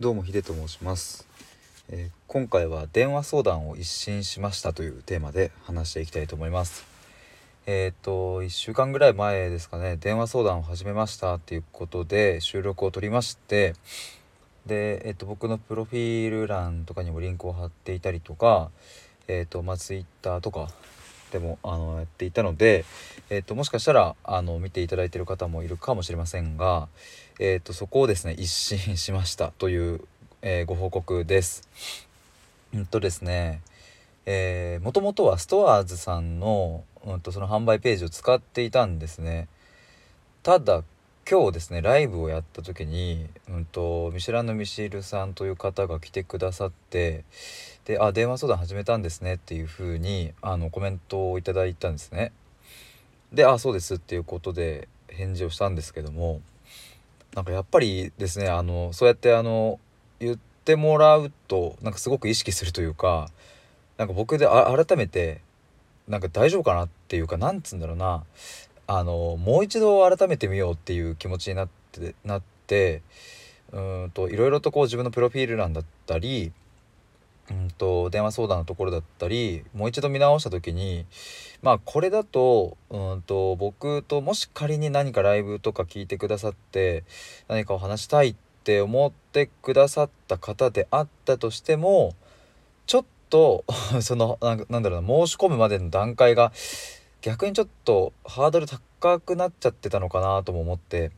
どうもヒデと申します、えー、今回は電話相談を一新しましたというテーマで話していきたいと思います。えっ、と1週間ぐらい前ですかね。電話相談を始めましたっていうことで収録を取りましてで、えーと、僕のプロフィール欄とかにもリンクを貼っていたりとかえっ、とまあ Twitter とかでもあのやっていたので、えーと、もしかしたらあの見ていただいている方もいるかもしれませんが、えーと、そこをですね一新しました という、えー、ご報告です。うんとですねえー、もともとはストアーズさんの、うんと、その販売ページを使っていたんですね。ただ今日ですねライブをやった時に、うんと、ミシェランのミシールさんという方が来てくださってで「あ電話相談始めたんですね」っていう風にあにコメントをいただいたんですね。で「あそうです」っていうことで返事をしたんですけどもなんかやっぱりですねあのそうやってあの言ってもらうとなんかすごく意識するというかなんか僕で改めてなんか大丈夫かなっていうかなんつうんだろうなあのもう一度改めてみようっていう気持ちになってなってうんといろいろとこう自分のプロフィール欄だったりうんと電話相談のところだったりもう一度見直した時にまあこれだとうんと僕ともし仮に何かライブとか聞いてくださって何かを話したいって思ってくださった方であったとしてもちょっと そのなんだろうな申し込むまでの段階が逆にちょっとハードル高くなっちゃってたのかなとも思って。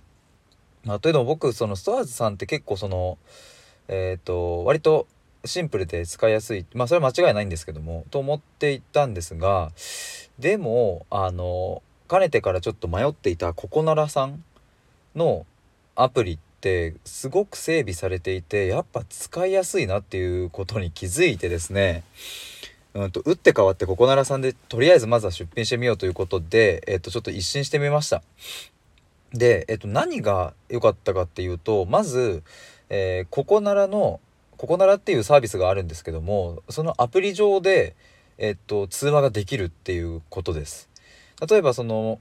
まあ、というのも僕そのストアーズさんって結構そのえっ、ー、と割とシンプルで使いやすいまあそれは間違いないんですけどもと思っていたんですがでもあのかねてからちょっと迷っていたココナラさんのアプリってすごく整備されていてやっぱ使いやすいなっていうことに気づいてですねうんと打って変わってココナラさんでとりあえずまずは出品してみようということで、えっと、ちょっと一新してみました。で、えっと、何が良かったかっていうとまず、えー、ココナラのココナラっていうサービスがあるんですけどもそのアプリ上で、えっと、通話ができるっていうことです。例えばその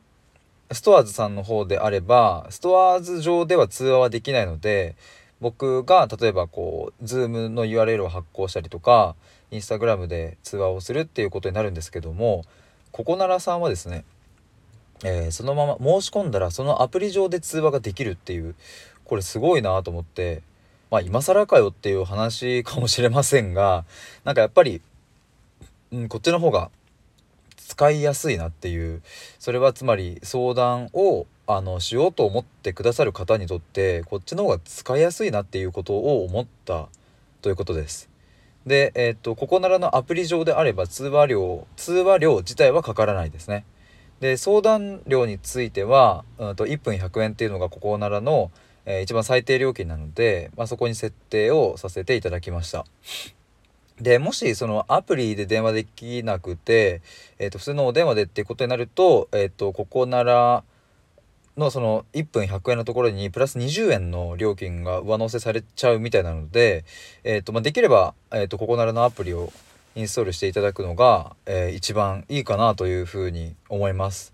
ストアーズさんの方であればストアーズ上では通話はできないので僕が例えばこう Zoom の URL を発行したりとか Instagram で通話をするっていうことになるんですけどもココナラさんはですね、えー、そのまま申し込んだらそのアプリ上で通話ができるっていうこれすごいなと思ってまあ今更かよっていう話かもしれませんがなんかやっぱり、うん、こっちの方が使いやすいなっていうそれはつまり相談をあのしようと思ってくださる方にとってこっちの方が使いやすいなっていうことを思ったということです。で、え、っとここならのアプリ上であれば通話料通話料自体はかからないですね。で相談料については、うん、と1分100円っていうのがここならのえー、一番最低料金なので、まあ、そこに設定をさせていただきました。でもしそのアプリで電話できなくて、えー、と普通のお電話でっていうことになると,、えー、とここならのその1分100円のところにプラス20円の料金が上乗せされちゃうみたいなので、えーとまあ、できれば、えー、とここならのアプリをインストールしていただくのが、えー、一番いいかなというふうに思います。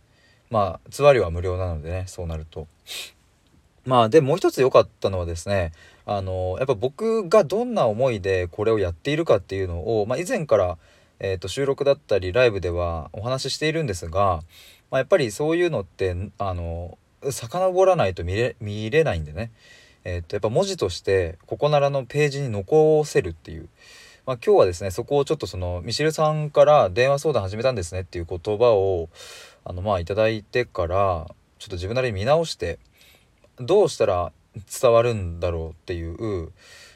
まあ通話料は無料なのでねそうなると。まあでもう一つ良かったのはですねあのやっぱ僕がどんな思いでこれをやっているかっていうのを、まあ、以前から、えー、と収録だったりライブではお話ししているんですが、まあ、やっぱりそういうのってあの遡らないと見れ見れないんでね、えー、とやっぱ文字としてここならのページに残せるっていう。まあ、今日はですねそこをちょっとそのミシルさんから電話相談始めたんですねっていう言葉をあのまあいただいてからちょっと自分なりに見直してどうしたら伝わるんだろうっていう、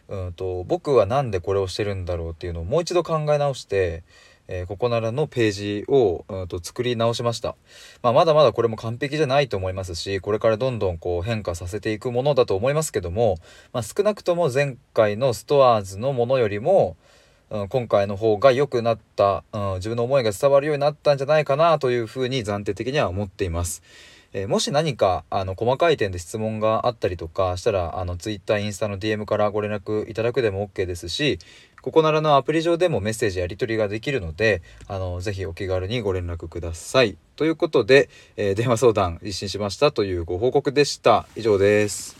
うんと、僕は何でこれをしてるんだろうっていうのをもう一度考え直して、えー、ここならのページを、うんと、作り直しました、まあ、まだまだこれも完璧じゃないと思いますしこれからどんどんこう変化させていくものだと思いますけども、まあ、少なくとも前回のストアーズのものよりも、うん、今回の方が良くなった、うん、自分の思いが伝わるようになったんじゃないかなというふうに暫定的には思っています。えー、もし何かあの細かい点で質問があったりとかしたらあの Twitter インスタの DM からご連絡いただくでも OK ですしここならのアプリ上でもメッセージやり取りができるのであのぜひお気軽にご連絡ください。ということで、えー、電話相談一新しましたというご報告でした。以上です。